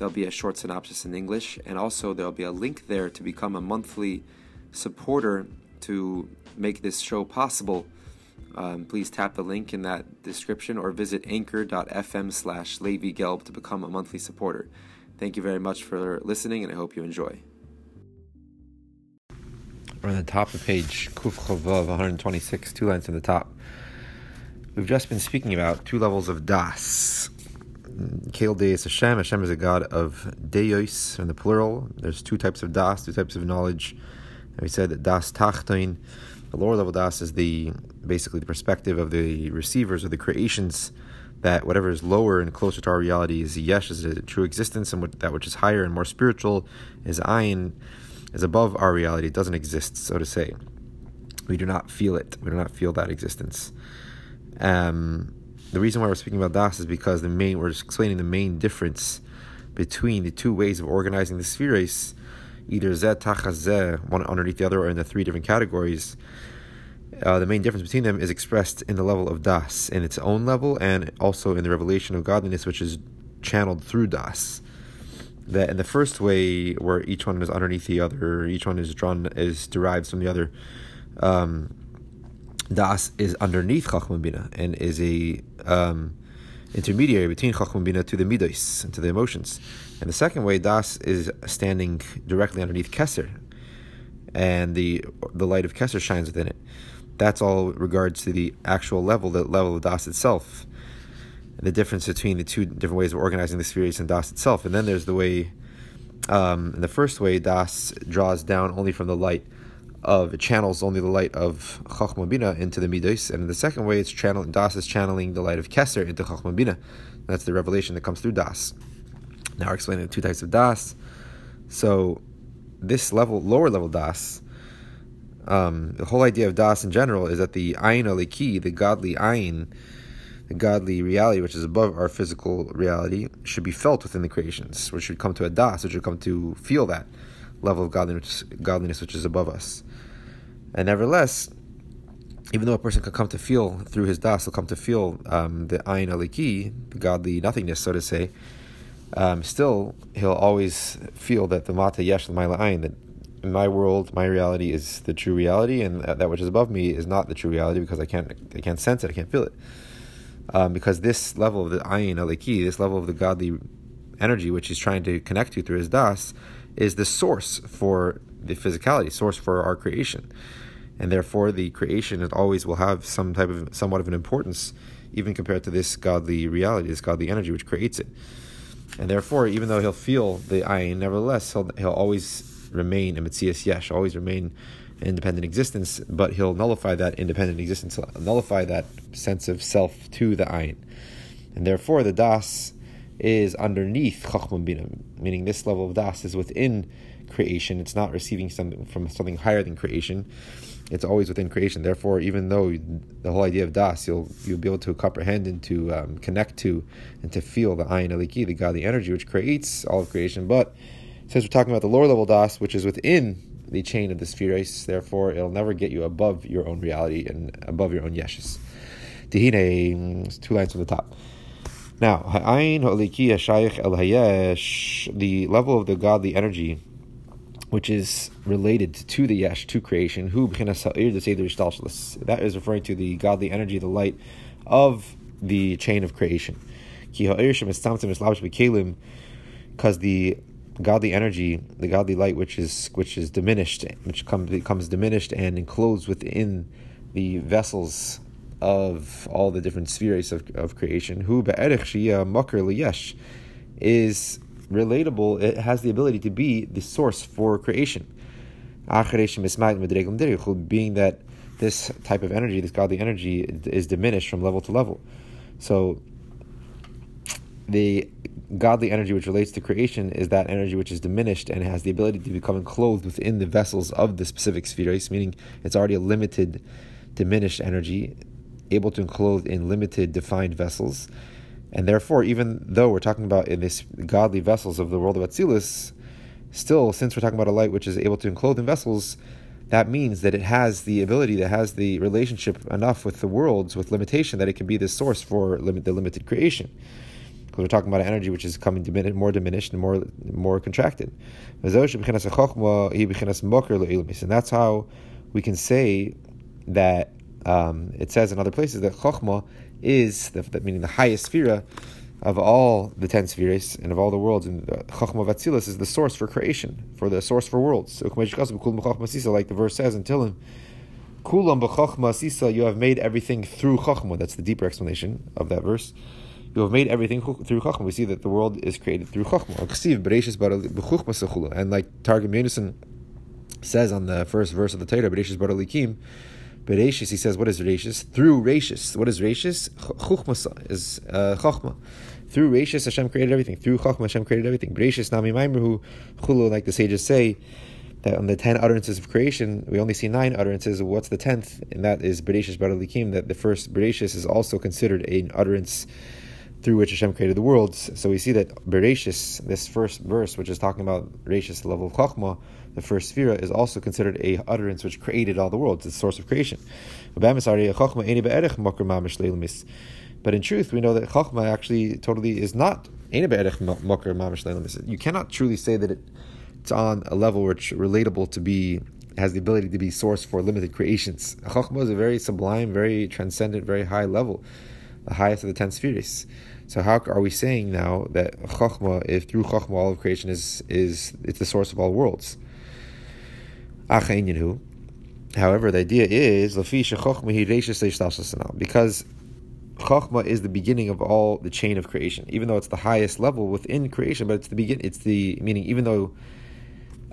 There'll be a short synopsis in English, and also there'll be a link there to become a monthly supporter to make this show possible. Um, please tap the link in that description or visit anchor.fm slash Levi Gelb to become a monthly supporter. Thank you very much for listening, and I hope you enjoy. We're on the top of page Kuf Chovav 126, two lines in the top. We've just been speaking about two levels of Das. Kale Deus Hashem. Hashem is a God of Deus in the plural. There's two types of Das, two types of knowledge. And we said that Das Tachtoin, the lower level Das, is the basically the perspective of the receivers or the creations. That whatever is lower and closer to our reality is Yesh, is a true existence, and that which is higher and more spiritual is Ayin, is above our reality. It doesn't exist, so to say. We do not feel it. We do not feel that existence. Um, the reason why we're speaking about das is because the main we're explaining the main difference between the two ways of organizing the spheres, either zeh tachaz one underneath the other, or in the three different categories. Uh, the main difference between them is expressed in the level of das, in its own level, and also in the revelation of godliness, which is channeled through das. That in the first way, where each one is underneath the other, each one is drawn is derived from the other. Um, Das is underneath Chacham Bina and is a um, intermediary between Chacham Bina to the Midos and to the emotions. And the second way, Das is standing directly underneath Keser, and the the light of Keser shines within it. That's all regards to the actual level, the level of Das itself. And The difference between the two different ways of organizing the spheres and Das itself. And then there's the way, um, in the first way, Das draws down only from the light of channels only the light of Chachma Bina into the Midos, and in the second way, it's channeling Das is channeling the light of Keser into Chachma Bina. That's the revelation that comes through Das. Now we're explaining the two types of Das. So this level, lower level Das, um, the whole idea of Das in general is that the Ayin Aliki, the godly Ayin, the godly reality which is above our physical reality, should be felt within the creations, which should come to a Das, which should come to feel that level of godliness, godliness which is above us. And nevertheless, even though a person can come to feel through his das, he'll come to feel um, the ayin aliki, the godly nothingness, so to say. Um, still, he'll always feel that the mata yesh maila ayin, that in my world, my reality is the true reality, and that which is above me is not the true reality because I can't, I can't sense it, I can't feel it. Um, because this level of the ayin aliki, this level of the godly energy which he's trying to connect to through his das, is the source for the physicality, source for our creation. And therefore, the creation always will have some type of somewhat of an importance, even compared to this godly reality, this godly energy which creates it. And therefore, even though he'll feel the ayin, nevertheless, he'll, he'll always remain a mitzias yesh, always remain an independent existence, but he'll nullify that independent existence, nullify that sense of self to the ayin. And therefore, the das is underneath Chachman Bina, meaning this level of Das is within creation. It's not receiving something from something higher than creation. It's always within creation. Therefore, even though the whole idea of Das, you'll you'll be able to comprehend and to um, connect to and to feel the Ayin Aliki, the godly energy which creates all of creation. But since we're talking about the lower level Das, which is within the chain of the spheres, therefore it'll never get you above your own reality and above your own yeshus. Tehine, two lines from the top. Now, the level of the godly energy, which is related to the yesh, to creation, who that is referring to the godly energy, the light of the chain of creation. Because the godly energy, the godly light, which is which is diminished, which comes becomes diminished and enclosed within the vessels of all the different spheres of, of creation, who is relatable, it has the ability to be the source for creation. Being that this type of energy, this godly energy, is diminished from level to level. So, the godly energy which relates to creation is that energy which is diminished and has the ability to become enclosed within the vessels of the specific spheres, meaning it's already a limited, diminished energy, able to enclose in limited, defined vessels. And therefore, even though we're talking about in this godly vessels of the world of Atzilus, still, since we're talking about a light which is able to enclose in vessels, that means that it has the ability, that has the relationship enough with the worlds, with limitation, that it can be the source for the limited creation because we're talking about energy which is coming diminished, more diminished and more more contracted. And that's how we can say that um, it says in other places that Chokhmah is, the, meaning the highest sphere of all the ten spheres and of all the worlds, and the Chokhmah Vatsilis is the source for creation, for the source for worlds. So, like the verse says in Tehillim, Kulam sisa, you have made everything through chokhmah. That's the deeper explanation of that verse you have made everything through Chachma. We see that the world is created through Chachma. And like Targum Yonason says on the first verse of the Torah, Bereshis Baralikim, Bereshis, he says, what is Bereshis? Through Rashis. What is Rashis? Chuchma is uh, Chachma. Through Rashis, Hashem created everything. Through Chachma, Hashem created everything. Bereshis Nami Maimruhu Chulu, like the sages say, that on the ten utterances of creation, we only see nine utterances. What's the tenth? And that is Bereshis Baralikim, that the first Bereshis is also considered an utterance through which Hashem created the worlds. So we see that Bereshis, this first verse, which is talking about Bereshis, the level of Chachma, the first sphere, is also considered a utterance which created all the worlds, the source of creation. But in truth, we know that Chachma actually totally is not You cannot truly say that it's on a level which relatable to be has the ability to be source for limited creations. Chachma is a very sublime, very transcendent, very high level, the highest of the ten spheres. So how are we saying now that Chachma, if through Chachma all of creation is is it's the source of all worlds? However, the idea is because Chachma is the beginning of all the chain of creation, even though it's the highest level within creation, but it's the begin. It's the meaning, even though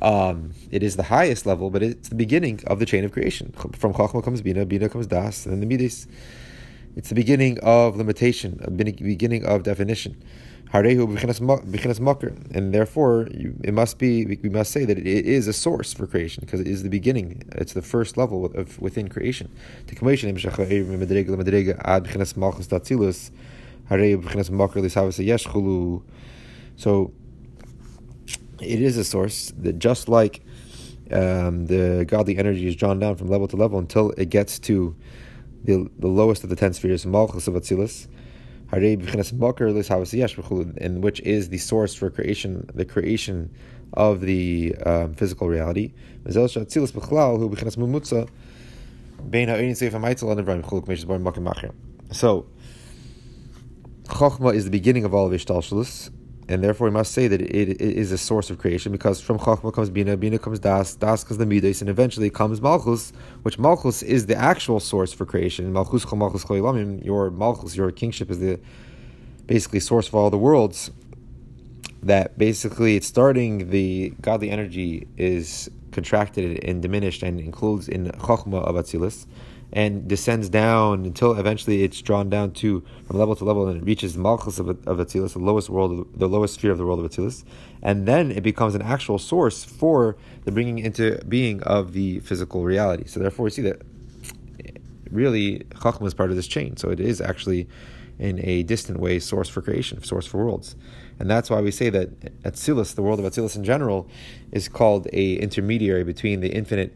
um, it is the highest level, but it's the beginning of the chain of creation. From Chachma comes Bina, Bina comes Das, and then the Midas. It's the beginning of limitation, a beginning of definition. And therefore, you, it must be. We must say that it is a source for creation because it is the beginning. It's the first level of within creation. So, it is a source that just like um, the godly energy is drawn down from level to level until it gets to the, the lowest of the ten spheres, Malchus of Atzilus, and which is the source for creation, the creation of the um, physical reality. So, Chokhmah is the beginning of all of Ishtalshalus, and therefore we must say that it, it is a source of creation because from Chachma comes Bina, Bina comes Das, Das comes the Midas, and eventually comes Malchus, which Malchus is the actual source for creation. Malchus Malchus your Malchus, your kingship is the basically source of all the worlds. That basically it's starting the godly energy is contracted and diminished and includes in Chachma of Atzilus and descends down until eventually it's drawn down to from level to level and it reaches the Malchus of, of Atzilus, the lowest world, the lowest sphere of the world of Atzilus, and then it becomes an actual source for the bringing into being of the physical reality. So therefore, we see that really Chachma is part of this chain. So it is actually in a distant way source for creation, source for worlds. And that's why we say that Atzilus, the world of Atzilus in general, is called a intermediary between the infinite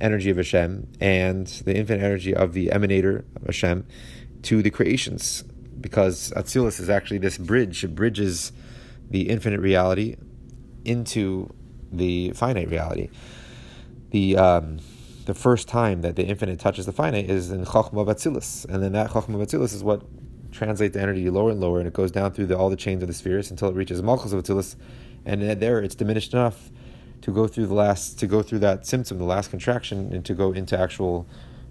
energy of Hashem and the infinite energy of the emanator of Hashem to the creations. Because Atzilus is actually this bridge, it bridges the infinite reality into the finite reality. The um, the first time that the infinite touches the finite is in Chokhmah Atzilus, and then that Chokhmah Atzilus is what translates the energy lower and lower, and it goes down through the, all the chains of the spheres until it reaches Malchus of Atzilus, and there it's diminished enough to go through the last to go through that tzimtzum, the last contraction, and to go into actual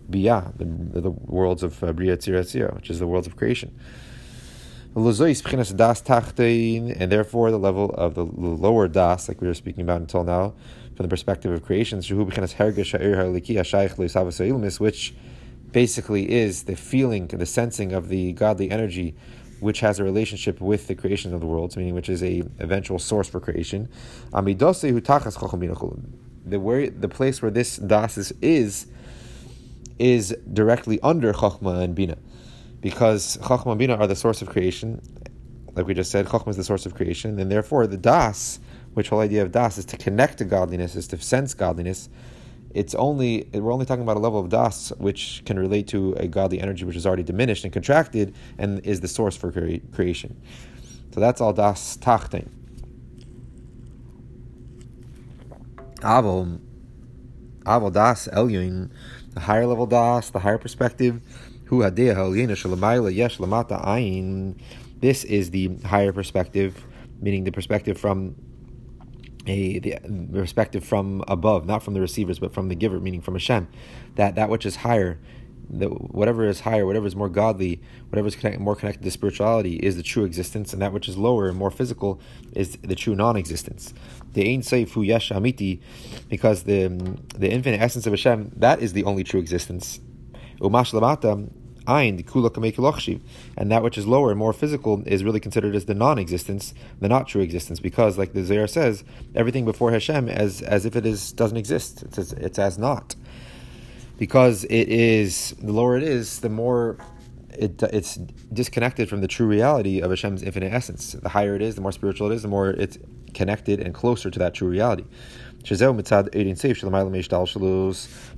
biyah, the, the worlds of uh, bria tzira which is the worlds of creation. And therefore, the level of the lower das, like we were speaking about until now, from the perspective of creation, which basically is the feeling, the sensing of the godly energy which has a relationship with the creation of the worlds, meaning which is a eventual source for creation. The where the place where this das is, is is directly under Chachma and Bina, because Chachma and Bina are the source of creation. Like we just said, Chachma is the source of creation, and therefore the das, which whole idea of das is to connect to godliness, is to sense godliness. It's only we're only talking about a level of das which can relate to a godly energy which is already diminished and contracted, and is the source for cre- creation. So that's all das tachten. Aval, aval das elyon the higher level das, the higher perspective. This is the higher perspective, meaning the perspective from a the perspective from above, not from the receivers, but from the giver, meaning from Hashem. That that which is higher, that whatever is higher, whatever is more godly, whatever is connect, more connected to spirituality is the true existence, and that which is lower and more physical is the true non-existence. The Ein Seifu Yesh Amiti, because the the infinite essence of Hashem, that is the only true existence. Umash Lamata Kula and that which is lower and more physical is really considered as the non-existence, the not true existence, because like the Zohar says, everything before Hashem as as if it is doesn't exist. It's as, it's as not because it is the lower it is, the more it, it's disconnected from the true reality of Hashem's infinite essence. The higher it is, the more spiritual it is, the more it's connected and closer to that true reality.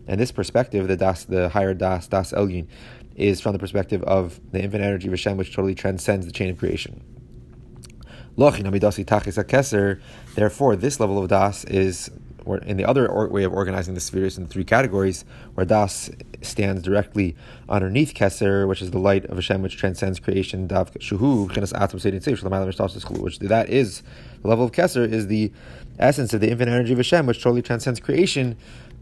And this perspective, the das, the higher das, das elyin, is from the perspective of the infinite energy of Hashem, which totally transcends the chain of creation. Therefore, this level of das is or in the other way of organizing the spheres in three categories, where Das stands directly underneath Keser, which is the light of Hashem which transcends creation, Dav Shuhu, which that is the level of Keser is the essence of the infinite energy of Hashem, which totally transcends creation,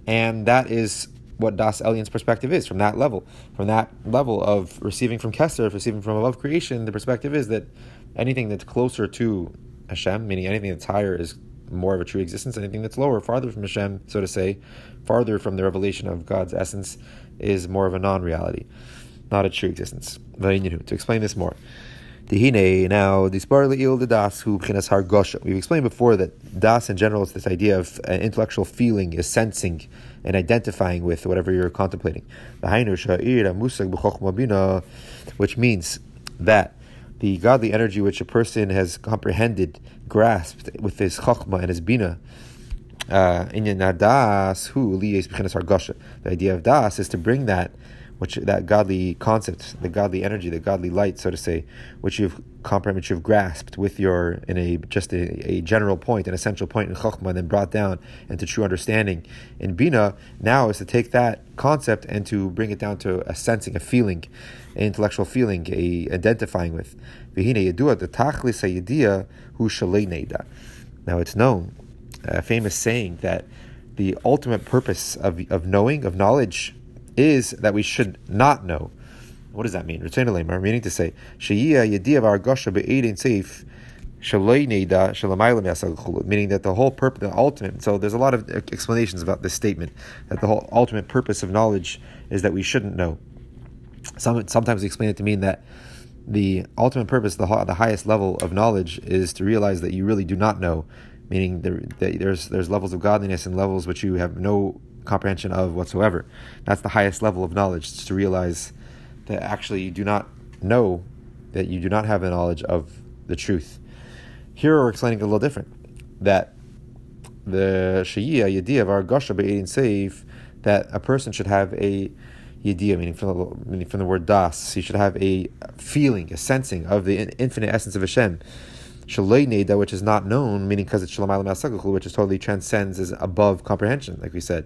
and that is what Das Elian's perspective is from that level. From that level of receiving from Keser, receiving from above creation, the perspective is that anything that's closer to Hashem, meaning anything that's higher, is more of a true existence. Anything that's lower, farther from Hashem, so to say, farther from the revelation of God's essence, is more of a non-reality, not a true existence. To explain this more. Now, the das who We've explained before that das in general is this idea of intellectual feeling, is sensing and identifying with whatever you're contemplating. Which means that the godly energy which a person has comprehended, grasped with his chachma and his bina. Uh, the idea of das is to bring that which that godly concept, the godly energy, the godly light, so to say, which you've comprehended, which you've grasped with your in a just a, a general point, an essential point in chachma, and then brought down into true understanding in bina. Now is to take that concept and to bring it down to a sensing, a feeling, an intellectual feeling, a identifying with. Now it's known, a famous saying that the ultimate purpose of, of knowing, of knowledge, is that we should not know. What does that mean? Meaning to say, meaning that the whole purpose, the ultimate. So there's a lot of explanations about this statement that the whole ultimate purpose of knowledge is that we shouldn't know. Some sometimes explain it to mean that the ultimate purpose, the the highest level of knowledge, is to realize that you really do not know. Meaning there, there's there's levels of godliness and levels which you have no comprehension of whatsoever. That's the highest level of knowledge, to realize that actually you do not know, that you do not have the knowledge of the truth. Here we're explaining a little different. That the Shayya Yediyah of our Gasha Be'edin Seif, that a person should have a Yediyah, meaning from, the, meaning from the word Das, he should have a feeling, a sensing of the infinite essence of Hashem. Shalei Neda, which is not known, meaning because it's Shalom which is totally transcends, is above comprehension, like we said.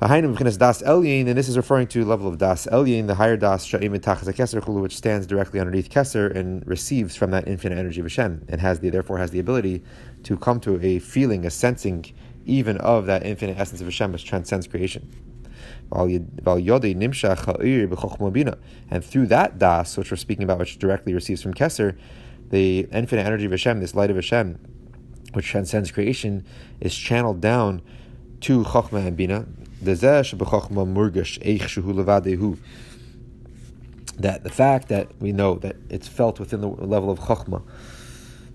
And this is referring to level of Das Elyin, the higher Das which stands directly underneath Keser and receives from that infinite energy of Hashem, and has the therefore has the ability to come to a feeling, a sensing, even of that infinite essence of Hashem, which transcends creation. And through that Das, which we're speaking about, which directly receives from Keser, the infinite energy of Hashem, this light of Hashem, which transcends creation, is channeled down to Chokhmah and Bina, that the fact that we know that it's felt within the level of chokhmah,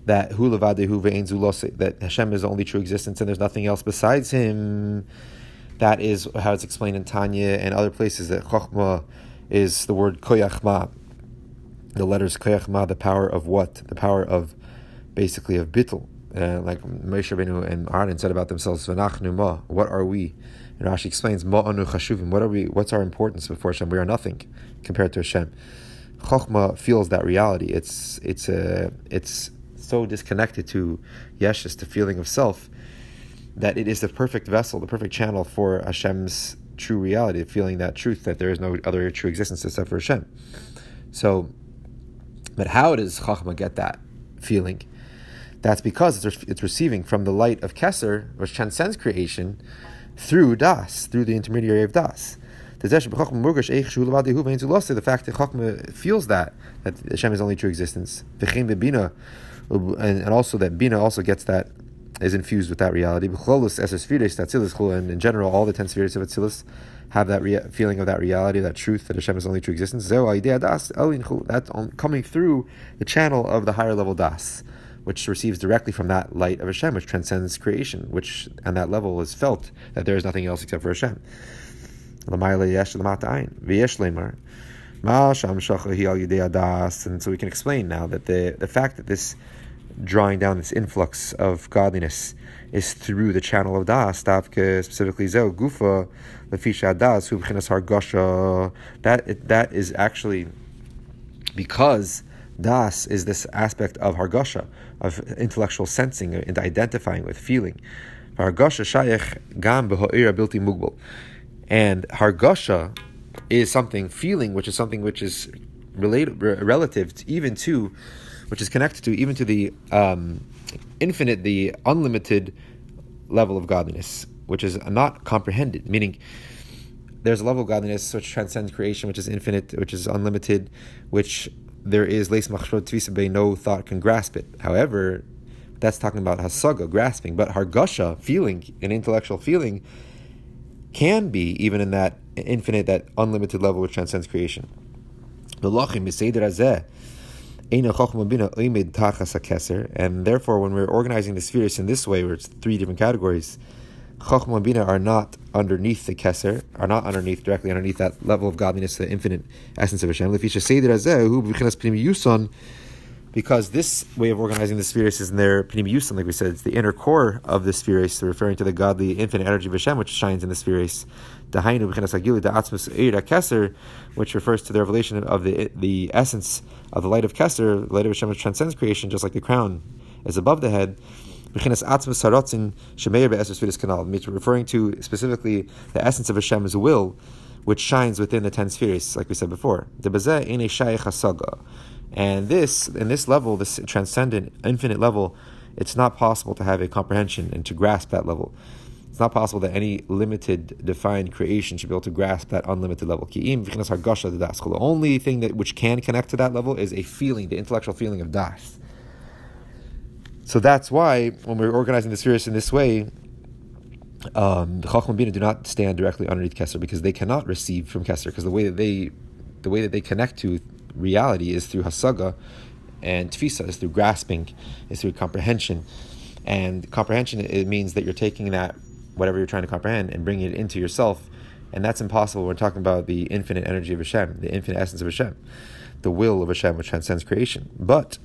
that that Hashem is the only true existence and there's nothing else besides Him. That is how it's explained in Tanya and other places that chokhmah is the word koyachma. The letters koyachma, the power of what? The power of, basically, of bittul. Uh, like Moshe Rabbeinu and Aaron said about themselves, "V'nachnu ma." What are we? And Rashi explains, "Ma anu chashuvim." What are we? What's our importance before Hashem? We are nothing compared to Hashem. Chokhmah feels that reality. It's it's a uh, it's so disconnected to yeshus, the feeling of self, that it is the perfect vessel, the perfect channel for Hashem's true reality, feeling that truth that there is no other true existence except for Hashem. So, but how does Chachma get that feeling? That's because it's, it's receiving from the light of Kesser, which transcends creation, through Das, through the intermediary of Das. The fact that Chachma feels that, that Hashem is only true existence. And also that Bina also gets that is infused with that reality. And in general, all the ten spheres of Atzilus have that rea- feeling of that reality, that truth that Hashem is only true existence. That's coming through the channel of the higher level das, which receives directly from that light of Hashem, which transcends creation, which on that level is felt that there is nothing else except for Hashem. And so we can explain now that the, the fact that this drawing down this influx of godliness is through the channel of das, specifically zeo gufa lefisha das hubchinas hargasha. That that is actually because das is this aspect of hargasha, of intellectual sensing and identifying with feeling. Hargasha shayech gam beho'ira bilti mugbal, and hargasha is something feeling, which is something which is related relative to, even to which is connected to even to the um, infinite, the unlimited level of godliness, which is not comprehended, meaning there's a level of godliness which transcends creation, which is infinite, which is unlimited, which there is leis machshod tvisa no thought can grasp it. However, that's talking about hasaga, grasping, but hargasha, feeling, an intellectual feeling, can be even in that infinite, that unlimited level which transcends creation. And therefore, when we're organizing the spheres in this way, where it's three different categories, Chokhmah and Bina are not underneath the Keser, are not underneath, directly underneath that level of godliness, the infinite essence of Hashem. Because this way of organizing the spheres is in their Pnim Yusan, like we said, it's the inner core of the spheres, referring to the godly infinite energy of Hashem, which shines in the spheres which refers to the revelation of the the essence of the light of Kesser, the light of Hashem transcends creation, just like the crown is above the head. Referring to specifically the essence of Hashem's will, which shines within the ten spheres, like we said before. And this, in this level, this transcendent, infinite level, it's not possible to have a comprehension and to grasp that level. It's not possible that any limited, defined creation should be able to grasp that unlimited level. The only thing that which can connect to that level is a feeling, the intellectual feeling of das. So that's why when we're organizing the spheres in this way, um, the Chacham Bina do not stand directly underneath Kesser because they cannot receive from Kesser because the way that they, the way that they connect to reality is through Hasaga, and Tfisa is through grasping, is through comprehension, and comprehension it means that you're taking that whatever you're trying to comprehend and bringing it into yourself. And that's impossible. We're talking about the infinite energy of Hashem, the infinite essence of Hashem, the will of Hashem, which transcends creation. But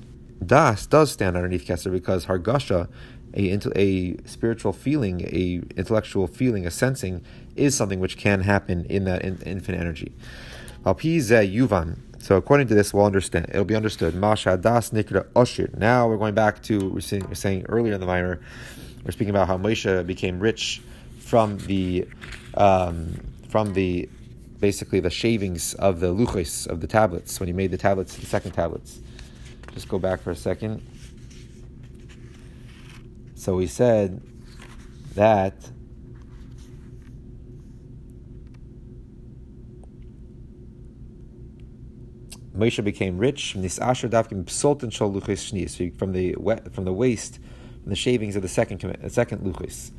Das does stand underneath Kesser because Hargasha, a, a spiritual feeling, a intellectual feeling, a sensing, is something which can happen in that in, infinite energy. Yuvan. So according to this, we'll understand. It'll be understood. Masha das nikra. Now we're going back to we're saying, we're saying earlier in the maamar we're speaking about how Moshe became rich from the um, from the basically the shavings of the luchos of the tablets when he made the tablets, the second tablets. Just go back for a second. So we said that Moshe became rich from the from the the shavings of the second the second luchis.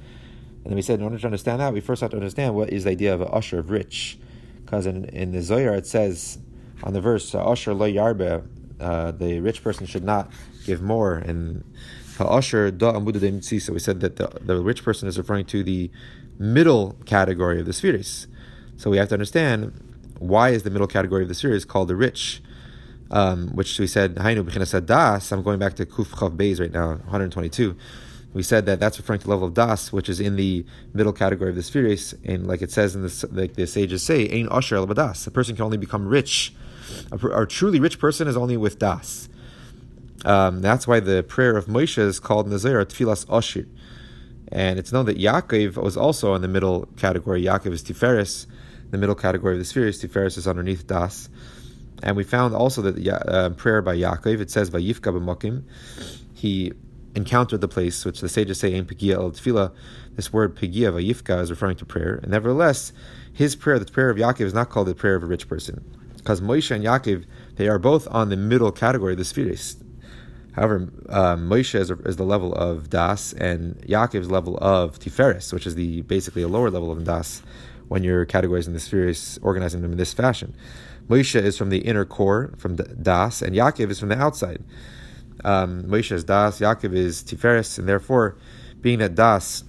And then we said, in order to understand that, we first have to understand what is the idea of an usher of rich, because in, in the Zohar it says on the verse Asher lo yarbe, uh, the rich person should not give more, and Ha'asher da So we said that the, the rich person is referring to the middle category of the spheres. So we have to understand why is the middle category of the spheres called the rich, um, which we said Hainu das. I'm going back to Kuf Chav Beis right now, 122. We said that that's referring to level of das, which is in the middle category of the spheres, and like it says in the like the sages say, "Ein asher el das." A person can only become rich. A, a truly rich person is only with das. Um, that's why the prayer of Moshe is called Nazir Tfilas Ashir. And it's known that Yaakov was also in the middle category. Yaakov is Tiferes, the middle category of the spheres. Tiferes is underneath Das. And we found also that the uh, prayer by Yaakov, it says by Yifka b'mokim, he encountered the place, which the sages say in Pegia el Tfila. This word Pegia vayifka is referring to prayer. And nevertheless, his prayer, the prayer of Yaakov, is not called the prayer of a rich person. Because Moshe and Yaakov, they are both on the middle category of the spheres. However, uh, Moshe is, is, the level of Das, and Yaakov's level of Tiferes, which is the basically a lower level of Das, when you're categorizing the spheres, organizing them in this fashion. Moshe is from the inner core, from Das, and Yaakov is from the outside. Um, Moshe is Das, Yaakov is Tiferes, and therefore, being that Das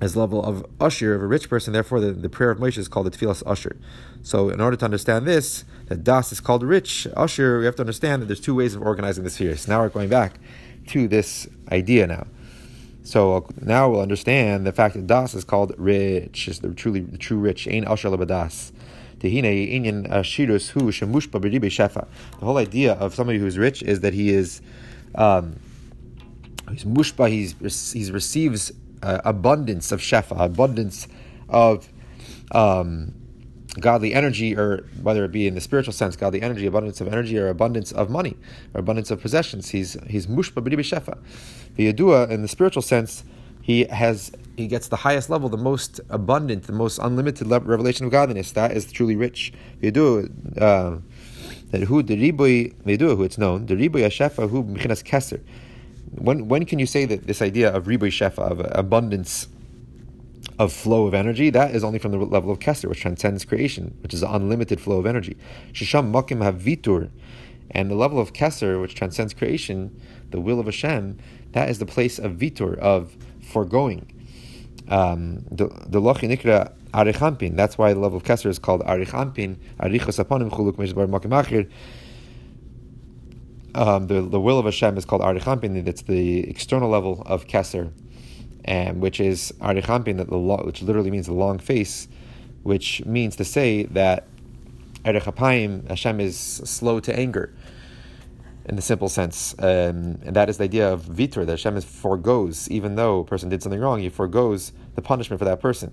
is level of usher of a rich person, therefore the, the prayer of Moshe is called the Tfilas Usher. So, in order to understand this, that Das is called rich, Usher, we have to understand that there's two ways of organizing the spheres. So now we're going back to this idea now. So now we'll understand the fact that Das is called rich, is the truly the true rich. Ein Usher lebadas. The whole idea of somebody who's rich is that he is um, he's mushba, he's he receives uh, abundance of shefa, abundance of um, godly energy, or whether it be in the spiritual sense, godly energy, abundance of energy, or abundance of money, or abundance of possessions. He's he's mushba shefa. The yadua, in the spiritual sense, he has he gets the highest level, the most abundant, the most unlimited revelation of godliness. That is truly rich. Yadua. Uh, that who the riboy who it's known the riboy shefa who michinas keser when when can you say that this idea of riboy shefa of abundance of flow of energy that is only from the level of Kesser, which transcends creation, which is an unlimited flow of energy. Shisham makim havitur, and the level of Kesser, which transcends creation, the will of Hashem, that is the place of vitur of foregoing. Um, the lochi nikra arichampin. That's why the level of Kesser is called arichampin. Arichas aponim chuluk meshbar makim achir um, the, the will of Hashem is called Arichampin. It's the external level of Keser, and which is Arichampin, that the which literally means the long face, which means to say that Erechapayim, Hashem is slow to anger, in the simple sense, um, and that is the idea of vitor that Hashem is foregoes, even though a person did something wrong, he foregoes the punishment for that person.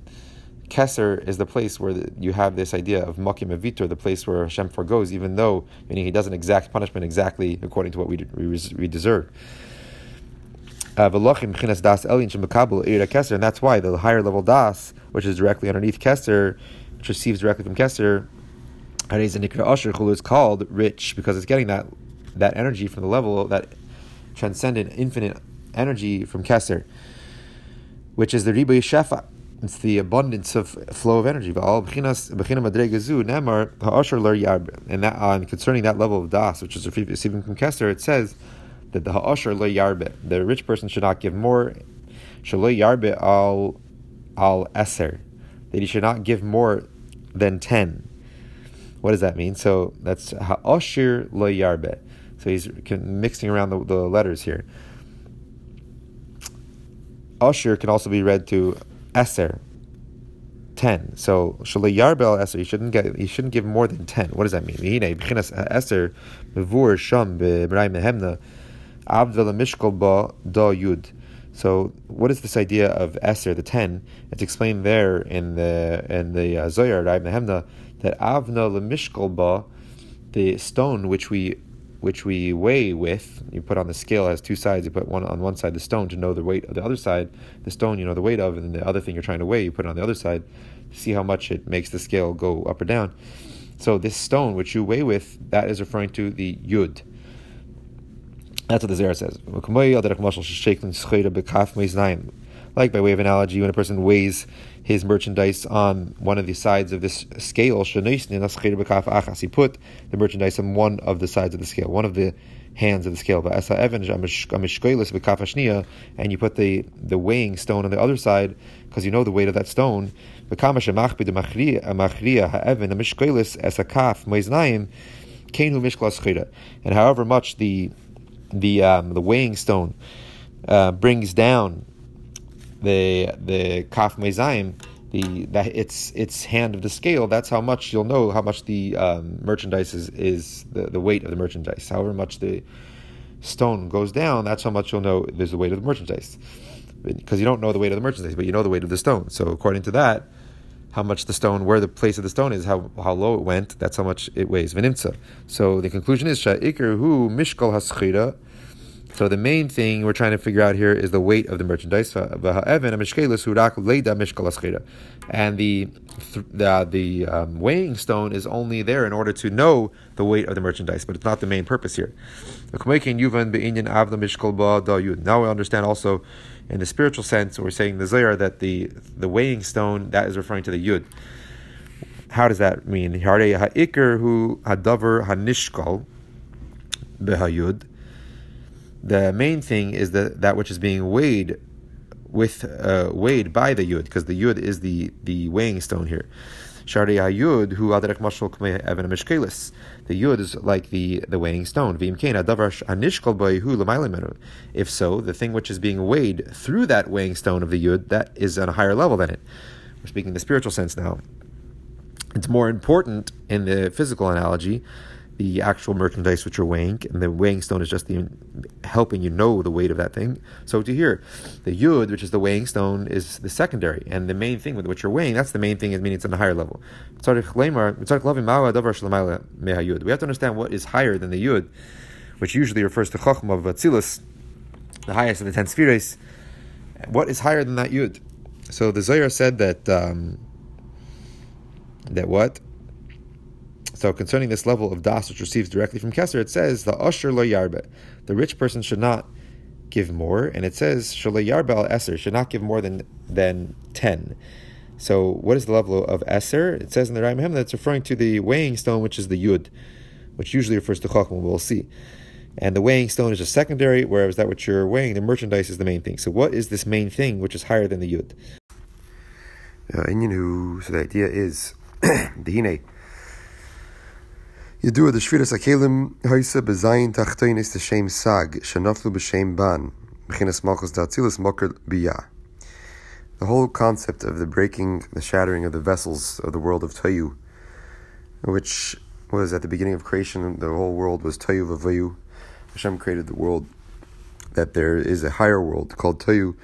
Keser is the place where you have this idea of makim avitur, the place where Hashem forgoes, even though meaning He doesn't exact punishment exactly according to what we, we, we deserve. Uh, and that's why the higher level das, which is directly underneath Keser, which receives directly from Keser, is called rich because it's getting that that energy from the level that transcendent, infinite energy from Kesser, which is the Riba Shefa it's the abundance of flow of energy. And that, uh, concerning that level of das, which is receiving from Kesser, it says that the ha'asher lo the rich person should not give more, shalo yarbe al al eser, that he should not give more than ten. What does that mean? So that's ha'asher lo yarbe. So he's mixing around the, the letters here. Asher can also be read to Eser, ten. So shalei yarbel eser, you shouldn't get, you shouldn't give more than ten. What does that mean? Eser mishkol ba. So what is this idea of eser, the ten? It's explained there in the in the uh, Zohar, Rai Mehemna, that avna lemishkol ba, the stone which we which we weigh with. You put on the scale has two sides. You put one on one side the stone to know the weight of the other side. The stone you know the weight of, and then the other thing you're trying to weigh you put it on the other side to see how much it makes the scale go up or down. So this stone which you weigh with that is referring to the yud. That's what the Zohar says. Like by way of analogy, when a person weighs his merchandise on one of the sides of this scale, he put the merchandise on one of the sides of the scale, one of the hands of the scale. And you put the, the weighing stone on the other side because you know the weight of that stone. And however much the the um, the weighing stone uh, brings down the the kaf mezayim, the that its its hand of the scale. That's how much you'll know how much the um, merchandise is, is the, the weight of the merchandise. However much the stone goes down, that's how much you'll know there's the weight of the merchandise. Because you don't know the weight of the merchandise, but you know the weight of the stone. So according to that, how much the stone, where the place of the stone is, how, how low it went, that's how much it weighs. Venimtza. So the conclusion is Sha'ikr hu mishkal haschira so the main thing we're trying to figure out here is the weight of the merchandise. And the the, the um, weighing stone is only there in order to know the weight of the merchandise, but it's not the main purpose here. Now we understand also in the spiritual sense, we're saying the Zohar that the the weighing stone that is referring to the Yud. How does that mean? Ha'ikr hadavar hanishkal behayud the main thing is that that which is being weighed with uh, weighed by the yud, because the yud is the the weighing stone here. Shari Yud, who adarek mashal evan mishkelis. The yud is like the the weighing stone. If so, the thing which is being weighed through that weighing stone of the yud, that is on a higher level than it. We're speaking in the spiritual sense now. It's more important in the physical analogy the actual merchandise which you're weighing, and the weighing stone is just the helping you know the weight of that thing. So to here, the yud, which is the weighing stone, is the secondary, and the main thing with which you're weighing, that's the main thing, is meaning it's on a higher level. We have to understand what is higher than the yud, which usually refers to chachma of Atzilus, the highest of the ten spheres. What is higher than that yud? So the Zohar said that um, that what so concerning this level of das which receives directly from Kesser, it says the usher lo yarbe. The rich person should not give more, and it says shalo yarbe al eser should not give more than than ten. So what is the level of eser? It says in the that it's referring to the weighing stone, which is the yud, which usually refers to chachma. We'll see. And the weighing stone is a secondary, whereas that which you're weighing, the merchandise, is the main thing. So what is this main thing which is higher than the yud? Uh, and you know, so the idea is the hine The Akelim Haisa Bezayin Tachtoin is the Shem Sag B'Shem Ban Bechinas Malchus Datzilis Moker Biyah. The whole concept of the breaking, the shattering of the vessels of the world of Tayu, which was at the beginning of creation, the whole world was Tayu Vavayu. Hashem created the world. That there is a higher world called Tayu,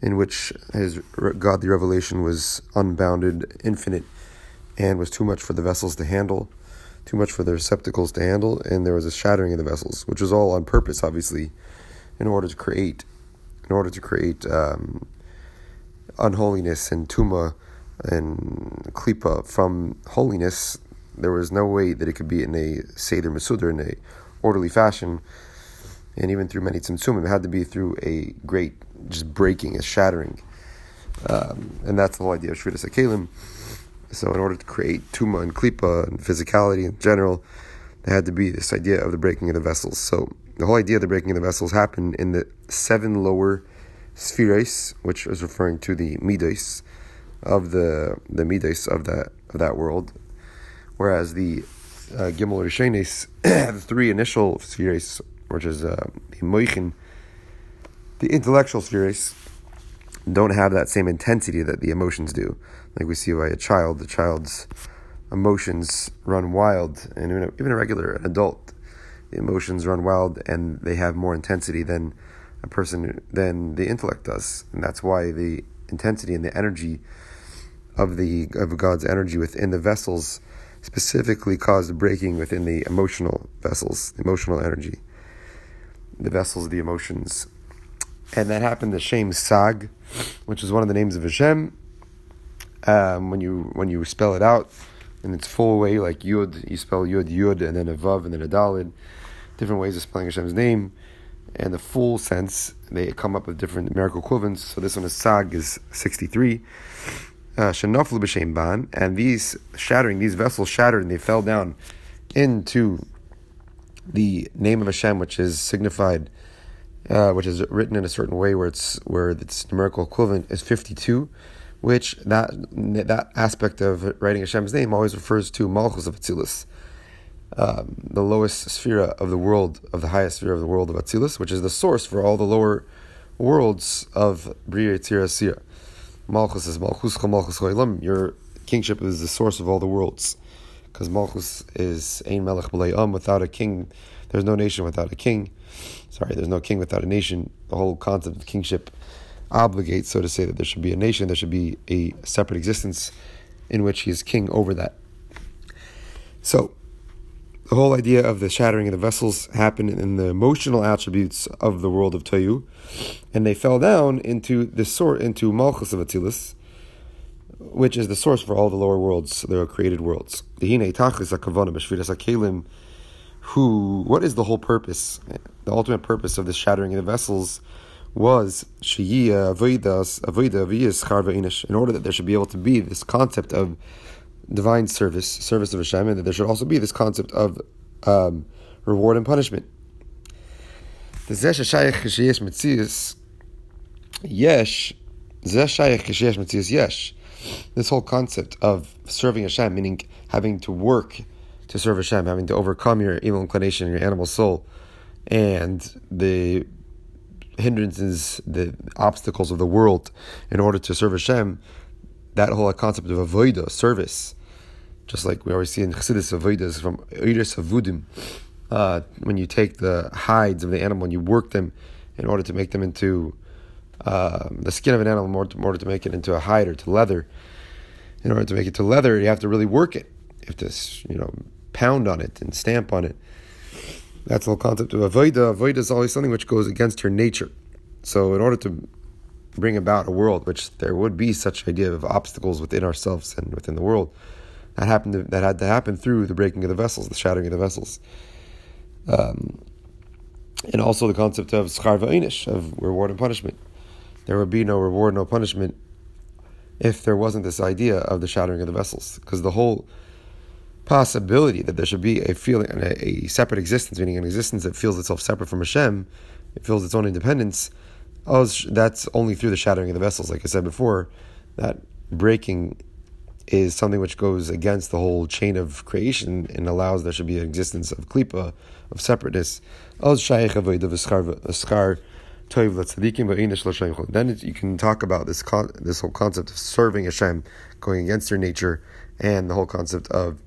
in which his God the revelation was unbounded, infinite, and was too much for the vessels to handle too much for the receptacles to handle, and there was a shattering of the vessels, which was all on purpose, obviously, in order to create, in order to create um, unholiness and tuma and klipa from holiness. There was no way that it could be in a seder masuder in a orderly fashion, and even through many tzimtzumim, it had to be through a great just breaking, a shattering, um, and that's the whole idea of shvitas akelim so, in order to create tuma and klipa and physicality in general, there had to be this idea of the breaking of the vessels. So, the whole idea of the breaking of the vessels happened in the seven lower spheres, which is referring to the midas of the the midas of that of that world, whereas the uh, gimel rishenis, the three initial spheres, which is uh, the moichin, the intellectual spheres, don't have that same intensity that the emotions do. Like we see by a child, the child's emotions run wild, and even a, even a regular adult, the emotions run wild, and they have more intensity than a person than the intellect does, and that's why the intensity and the energy of the of God's energy within the vessels specifically caused breaking within the emotional vessels, the emotional energy, the vessels of the emotions, and that happened to Shem Sag, which is one of the names of Hashem um, when you when you spell it out in its full way, like Yud, you spell Yud Yud, and then a Vav, and then a Dalid. Different ways of spelling Hashem's name, and the full sense, they come up with different numerical equivalents. So this one is Sag is 63. Uh, Shanaflu b'shem ban, and these shattering, these vessels shattered and they fell down into the name of Hashem, which is signified, uh, which is written in a certain way where it's where its numerical equivalent is 52, which that that aspect of writing Hashem's name always refers to Malchus of Atzilus um, the lowest sphere of the world, of the highest sphere of the world of Atzilus, which is the source for all the lower worlds of Bria Tirasir. Malchus is Malchus Malchus Choilam. Your kingship is the source of all the worlds. Because Malchus is Ein Melech B'lei Without a king, there's no nation without a king. Sorry, there's no king without a nation. The whole concept of kingship obligates, so to say, that there should be a nation, there should be a separate existence in which he is king over that. So, the whole idea of the shattering of the vessels happened in the emotional attributes of the world of Tayu, and they fell down into the sort into Malchus of Atzilus, which is the source for all the lower worlds, the created worlds. Who? What is the whole purpose? The ultimate purpose of the shattering of the vessels was shiyah avodas avodah charveinish, in order that there should be able to be this concept of divine service, service of Hashem, and that there should also be this concept of um, reward and punishment. The Zeshaich Keshiash Mitz Yesh, yesh. This whole concept of serving Hashem, meaning having to work to serve Hashem, having to overcome your evil inclination, your animal soul, and the hindrances, the obstacles of the world in order to serve Hashem, that whole concept of avoida, service, just like we always see in Chassidus Avodas from Eiris Avudim, uh, when you take the hides of the animal and you work them in order to make them into uh, the skin of an animal, in order, to, in order to make it into a hide or to leather. In order to make it to leather, you have to really work it. You have to, you know, pound on it and stamp on it. That's the whole concept of avoida. Avoida is always something which goes against your nature. So, in order to bring about a world which there would be such idea of obstacles within ourselves and within the world, that happened to, that had to happen through the breaking of the vessels, the shattering of the vessels. Um, and also the concept of schar va'inish, of reward and punishment. There would be no reward, no punishment, if there wasn't this idea of the shattering of the vessels. Because the whole possibility that there should be a feeling, a, a separate existence, meaning an existence that feels itself separate from Hashem, it feels its own independence, oh, that's only through the shattering of the vessels. Like I said before, that breaking is something which goes against the whole chain of creation and allows there should be an existence of klipa, of separateness. Oh, then you can talk about this con- this whole concept of serving Hashem, going against your nature, and the whole concept of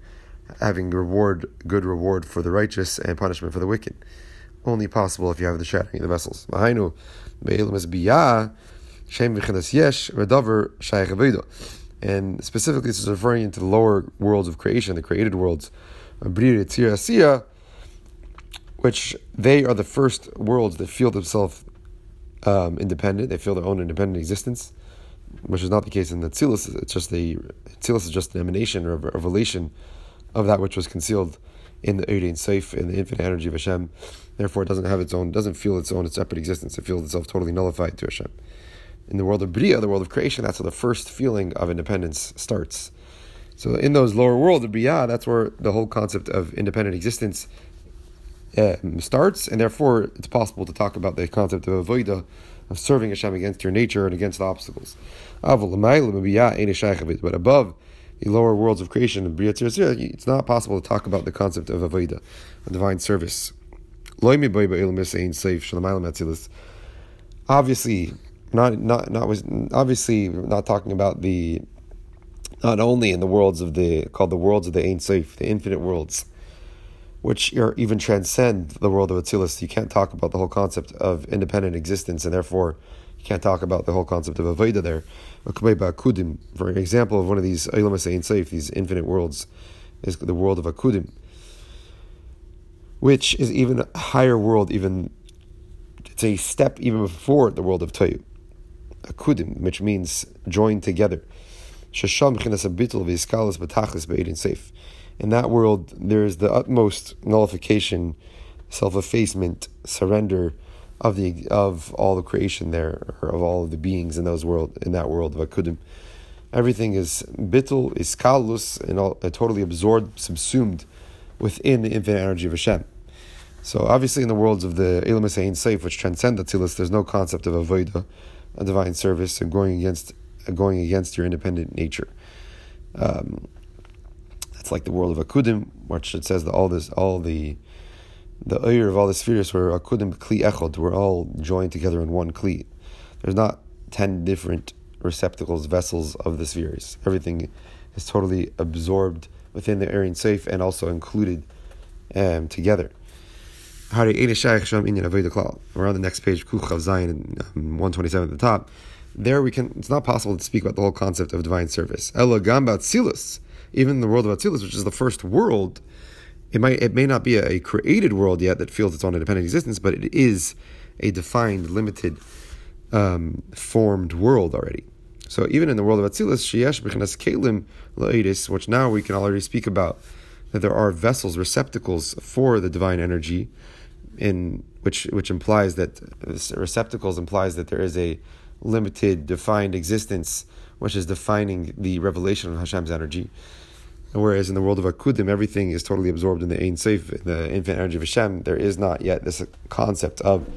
having reward, good reward for the righteous and punishment for the wicked. Only possible if you have the shattering of the vessels. And specifically, this is referring to the lower worlds of creation, the created worlds, which they are the first worlds that feel themselves um, independent. They feel their own independent existence, which is not the case in the Tzilus. It's just the Tzilus is just an emanation or a revelation of that which was concealed in the Ein Sof, in the infinite energy of Hashem. Therefore, it doesn't have its own, doesn't feel its own its separate existence. It feels itself totally nullified to Hashem in the world of Bria, the world of creation, that's where the first feeling of independence starts. So in those lower worlds of Bria, that's where the whole concept of independent existence um, starts, and therefore it's possible to talk about the concept of avoida, of serving Hashem against your nature and against obstacles. But above the lower worlds of creation, it's not possible to talk about the concept of avoida, a divine service. Obviously, not not not was obviously not talking about the not only in the worlds of the called the worlds of the Ein Sof, the infinite worlds, which are even transcend the world of Atzilus. You can't talk about the whole concept of independent existence, and therefore you can't talk about the whole concept of Avodah there. Akudim, for example, of one of these Eilamas Ein Sof, these infinite worlds, is the world of Akudim, which is even a higher world, even it's a step even before the world of Toyu akudim, which means joined together. In that world, there is the utmost nullification, self effacement, surrender of the of all the creation there, of all of the beings in those world in that world of Akudim. Everything is bittul, is kalus, and all, uh, totally absorbed, subsumed within the infinite energy of Hashem. So obviously, in the worlds of the Elam Ein Sof, which transcend the Atzilus, there's no concept of avodah, a divine service, and going against going against your independent nature. Um, that's like the world of Akudim, which it says that all this, all the the oyer of all the spheres were Akudim Kli Echod, were all joined together in one Kli. There's not ten different receptacles, vessels of the spheres. Everything is totally absorbed within the Aryan Seif and also included um, together. We're on the next page, Kuf Chav Zayin, um, 127 at the top. There we can, it's not possible to speak about the whole concept of divine service. Ella Gamba even in the world of Atzilus, which is the first world, it might it may not be a, a, created world yet that feels its own independent existence, but it is a defined, limited, um, formed world already. So even in the world of Atzilus, Sheyesh B'chinas Kelim La'edis, which now we can already speak about, that there are vessels, receptacles for the divine energy, in which which implies that receptacles implies that there is a limited, defined existence, which is defining the revelation of Hashem's energy. Whereas in the world of Akudim, everything is totally absorbed in the Ein Sof, the infinite energy of Hashem. There is not yet this concept of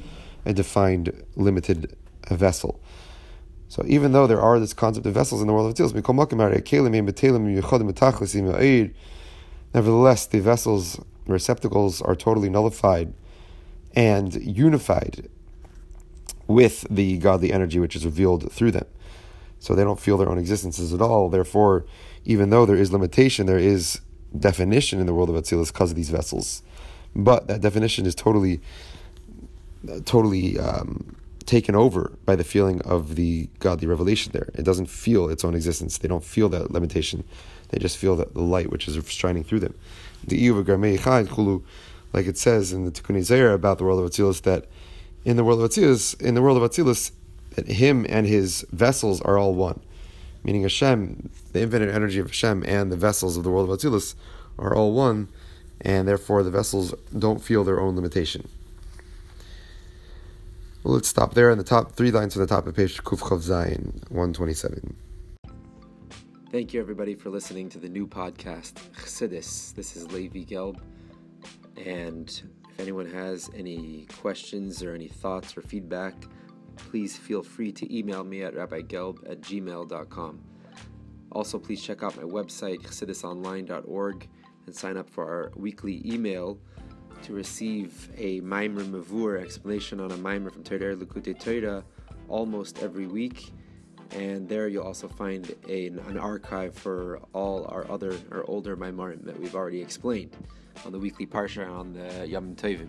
a defined, limited vessel. So even though there are this concept of vessels in the world of Atzilus, nevertheless, the vessels, receptacles, are totally nullified and unified with the godly energy which is revealed through them. So they don't feel their own existences at all. Therefore, even though there is limitation, there is definition in the world of Atzilus because of these vessels. But that definition is totally, totally um, taken over by the feeling of the godly revelation there. It doesn't feel its own existence. They don't feel that limitation. They just feel that the light which is shining through them. Like it says in the Tikkunei Zohar about the world of Atzilus, that in the world of Atzilus, in the world of Atzilus, that him and his vessels are all one. Meaning Hashem, the infinite energy of Hashem and the vessels of the world of Atzilus are all one, and therefore the vessels don't feel their own limitation. Well, let's stop there in the top three lines from the top of page Kuf Chav Zayin, 127. Thank you, everybody, for listening to the new podcast, Chassidus. This is Levi Gelb. And if anyone has any questions or any thoughts or feedback, please feel free to email me at rabbigelb at gmail.com. Also, please check out my website, chassidusonline.org, and sign up for our weekly email to receive a Maamar Mevuar explanation on a Maimer from Torah Likutei Torah almost every week. And there you'll also find a, an archive for all our other or older Maamarim that we've already explained on the weekly Parsha on the Yom Tovim.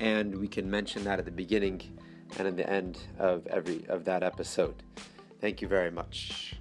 and we can mention that at the beginning and at the end of every of that episode. Thank you very much.